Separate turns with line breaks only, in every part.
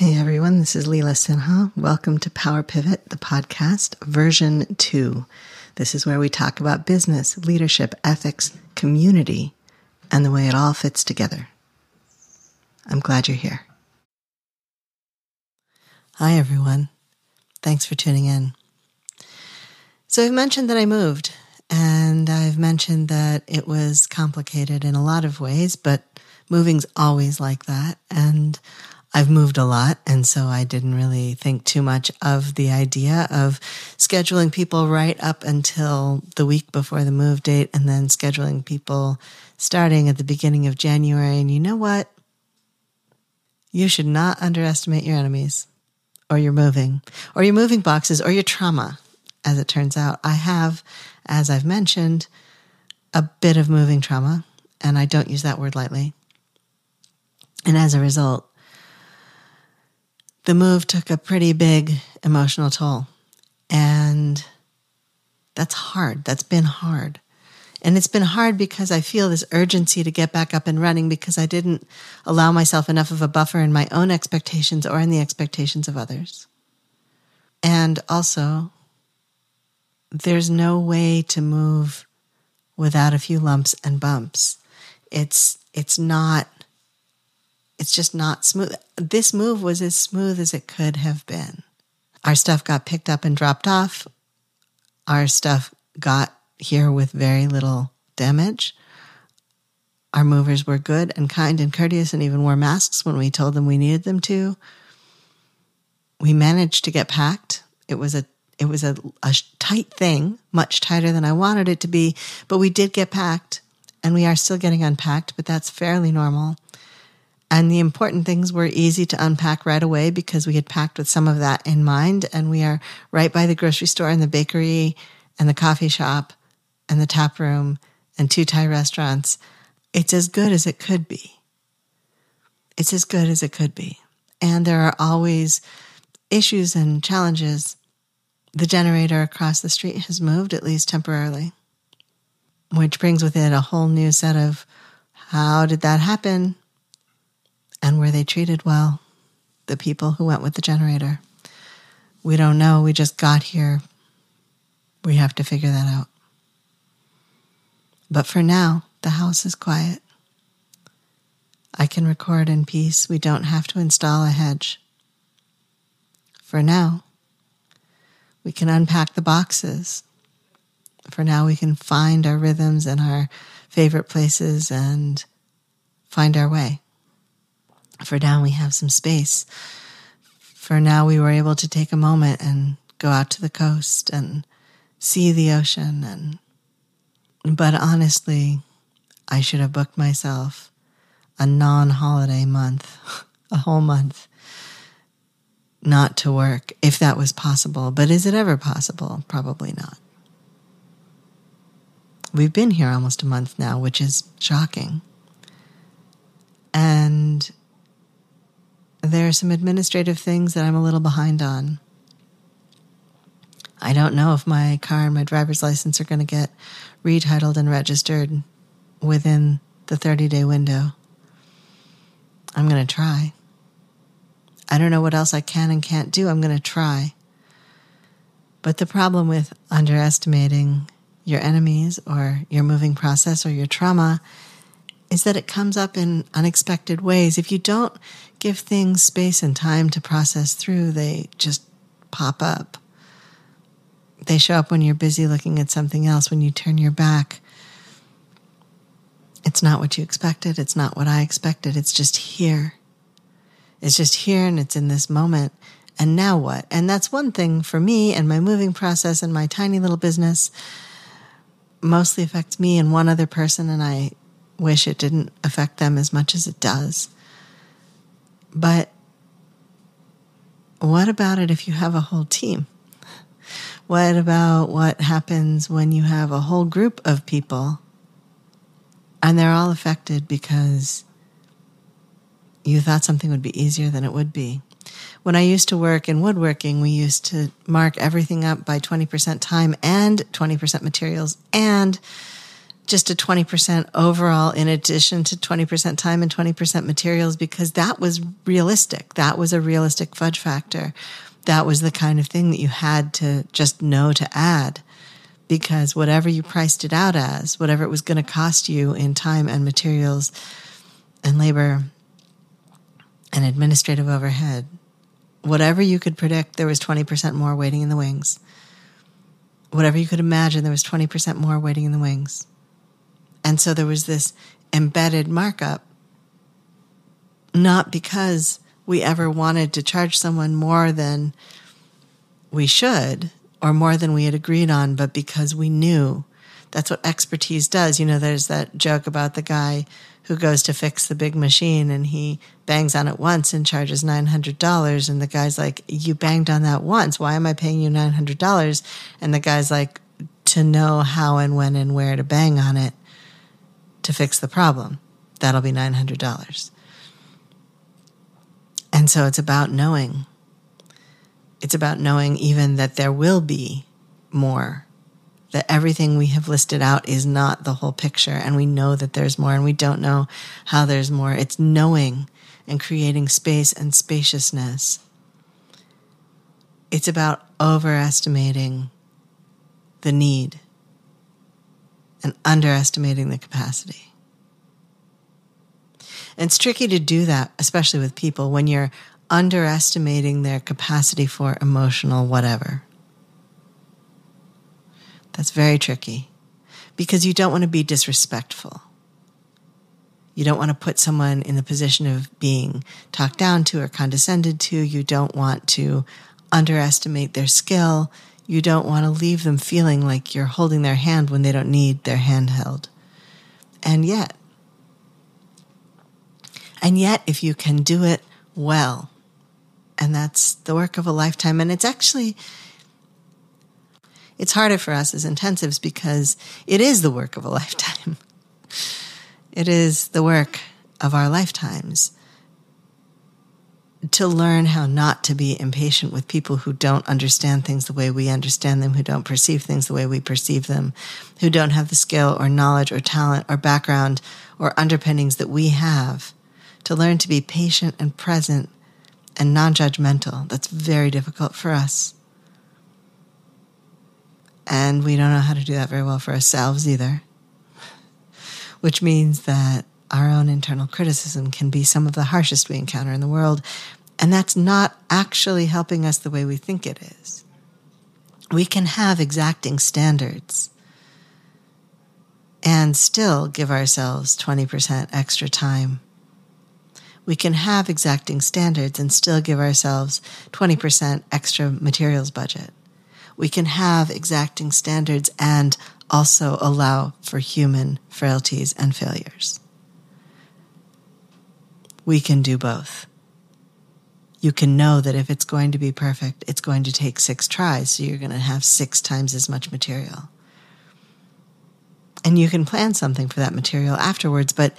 Hey everyone, this is Leela Sinha. Welcome to Power Pivot, the podcast, version two. This is where we talk about business, leadership, ethics, community, and the way it all fits together. I'm glad you're here. Hi everyone. Thanks for tuning in. So I've mentioned that I moved and I've mentioned that it was complicated in a lot of ways, but moving's always like that. And I've moved a lot. And so I didn't really think too much of the idea of scheduling people right up until the week before the move date and then scheduling people starting at the beginning of January. And you know what? You should not underestimate your enemies or your moving or your moving boxes or your trauma as it turns out. I have, as I've mentioned, a bit of moving trauma, and I don't use that word lightly. And as a result, the move took a pretty big emotional toll. And that's hard. That's been hard. And it's been hard because I feel this urgency to get back up and running because I didn't allow myself enough of a buffer in my own expectations or in the expectations of others. And also, there's no way to move without a few lumps and bumps. It's it's not it's just not smooth. This move was as smooth as it could have been. Our stuff got picked up and dropped off. Our stuff got here with very little damage. Our movers were good and kind and courteous and even wore masks when we told them we needed them to. We managed to get packed. It was a it was a, a tight thing, much tighter than I wanted it to be, but we did get packed and we are still getting unpacked, but that's fairly normal. And the important things were easy to unpack right away because we had packed with some of that in mind. And we are right by the grocery store and the bakery and the coffee shop and the tap room and two Thai restaurants. It's as good as it could be. It's as good as it could be. And there are always issues and challenges the generator across the street has moved, at least temporarily, which brings with it a whole new set of how did that happen? And were they treated well? The people who went with the generator. We don't know. We just got here. We have to figure that out. But for now, the house is quiet. I can record in peace. We don't have to install a hedge. For now, we can unpack the boxes. For now, we can find our rhythms and our favorite places and find our way. For now, we have some space. For now, we were able to take a moment and go out to the coast and see the ocean. And, but honestly, I should have booked myself a non holiday month, a whole month not to work if that was possible. But is it ever possible? Probably not. We've been here almost a month now, which is shocking. And there are some administrative things that I'm a little behind on. I don't know if my car and my driver's license are going to get retitled and registered within the 30 day window. I'm going to try. I don't know what else I can and can't do. I'm going to try. But the problem with underestimating your enemies or your moving process or your trauma is that it comes up in unexpected ways. If you don't give things space and time to process through, they just pop up. They show up when you're busy looking at something else, when you turn your back. It's not what you expected. It's not what I expected. It's just here. It's just here and it's in this moment. And now what? And that's one thing for me and my moving process and my tiny little business mostly affects me and one other person. And I wish it didn't affect them as much as it does. But what about it if you have a whole team? What about what happens when you have a whole group of people and they're all affected because you thought something would be easier than it would be. When I used to work in woodworking, we used to mark everything up by 20% time and 20% materials and just a 20% overall in addition to 20% time and 20% materials because that was realistic. That was a realistic fudge factor. That was the kind of thing that you had to just know to add because whatever you priced it out as, whatever it was going to cost you in time and materials and labor and administrative overhead, whatever you could predict, there was 20% more waiting in the wings. Whatever you could imagine, there was 20% more waiting in the wings. And so there was this embedded markup, not because we ever wanted to charge someone more than we should, or more than we had agreed on, but because we knew that's what expertise does. You know, there's that joke about the guy who goes to fix the big machine and he bangs on it once and charges $900. And the guy's like, You banged on that once. Why am I paying you $900? And the guy's like, To know how and when and where to bang on it to fix the problem. That'll be $900. And so it's about knowing it's about knowing even that there will be more, that everything we have listed out is not the whole picture, and we know that there's more, and we don't know how there's more. It's knowing and creating space and spaciousness. It's about overestimating the need and underestimating the capacity. And it's tricky to do that, especially with people, when you're underestimating their capacity for emotional whatever. That's very tricky because you don't want to be disrespectful. You don't want to put someone in the position of being talked down to or condescended to. You don't want to underestimate their skill. You don't want to leave them feeling like you're holding their hand when they don't need their hand held. And yet, and yet, if you can do it well, and that's the work of a lifetime. And it's actually, it's harder for us as intensives because it is the work of a lifetime. it is the work of our lifetimes to learn how not to be impatient with people who don't understand things the way we understand them, who don't perceive things the way we perceive them, who don't have the skill or knowledge or talent or background or underpinnings that we have, to learn to be patient and present and non judgmental. That's very difficult for us. And we don't know how to do that very well for ourselves either, which means that our own internal criticism can be some of the harshest we encounter in the world. And that's not actually helping us the way we think it is. We can have exacting standards and still give ourselves 20% extra time we can have exacting standards and still give ourselves 20% extra materials budget. We can have exacting standards and also allow for human frailties and failures. We can do both. You can know that if it's going to be perfect, it's going to take six tries, so you're going to have six times as much material. And you can plan something for that material afterwards, but,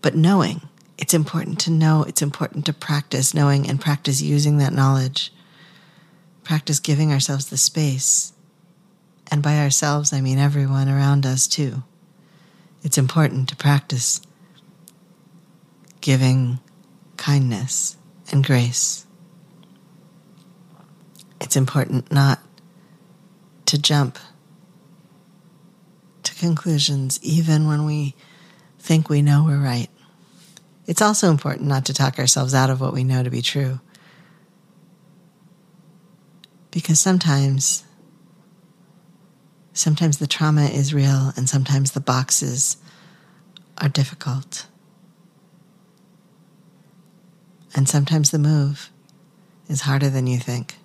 but knowing it's important to know, it's important to practice knowing and practice using that knowledge. Practice giving ourselves the space. And by ourselves, I mean everyone around us too. It's important to practice giving kindness and grace. It's important not to jump to conclusions, even when we think we know we're right. It's also important not to talk ourselves out of what we know to be true. Because sometimes, sometimes the trauma is real and sometimes the boxes are difficult. And sometimes the move is harder than you think.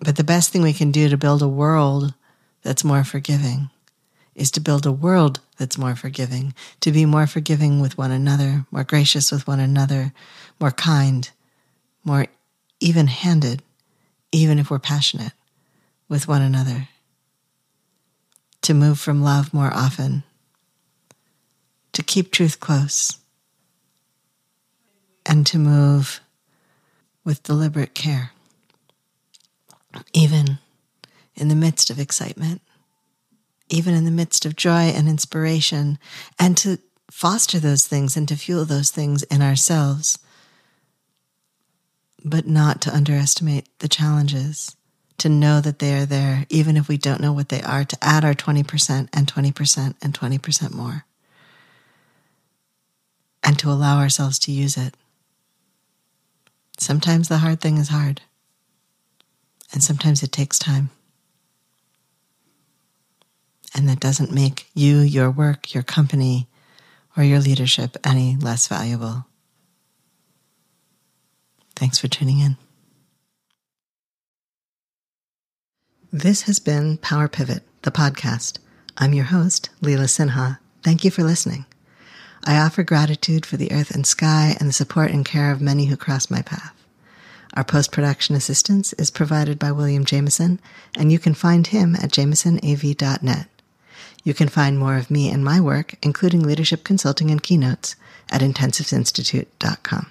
But the best thing we can do to build a world that's more forgiving is to build a world that's more forgiving, to be more forgiving with one another, more gracious with one another, more kind, more even handed, even if we're passionate with one another. To move from love more often, to keep truth close, and to move with deliberate care, even in the midst of excitement even in the midst of joy and inspiration, and to foster those things and to fuel those things in ourselves, but not to underestimate the challenges, to know that they are there, even if we don't know what they are, to add our 20% and 20% and 20% more, and to allow ourselves to use it. Sometimes the hard thing is hard, and sometimes it takes time. And that doesn't make you, your work, your company, or your leadership any less valuable. Thanks for tuning in. This has been Power Pivot, the podcast. I'm your host, Leela Sinha. Thank you for listening. I offer gratitude for the earth and sky and the support and care of many who cross my path. Our post production assistance is provided by William Jameson, and you can find him at jamesonav.net. You can find more of me and my work, including leadership consulting and keynotes, at intensivesinstitute.com.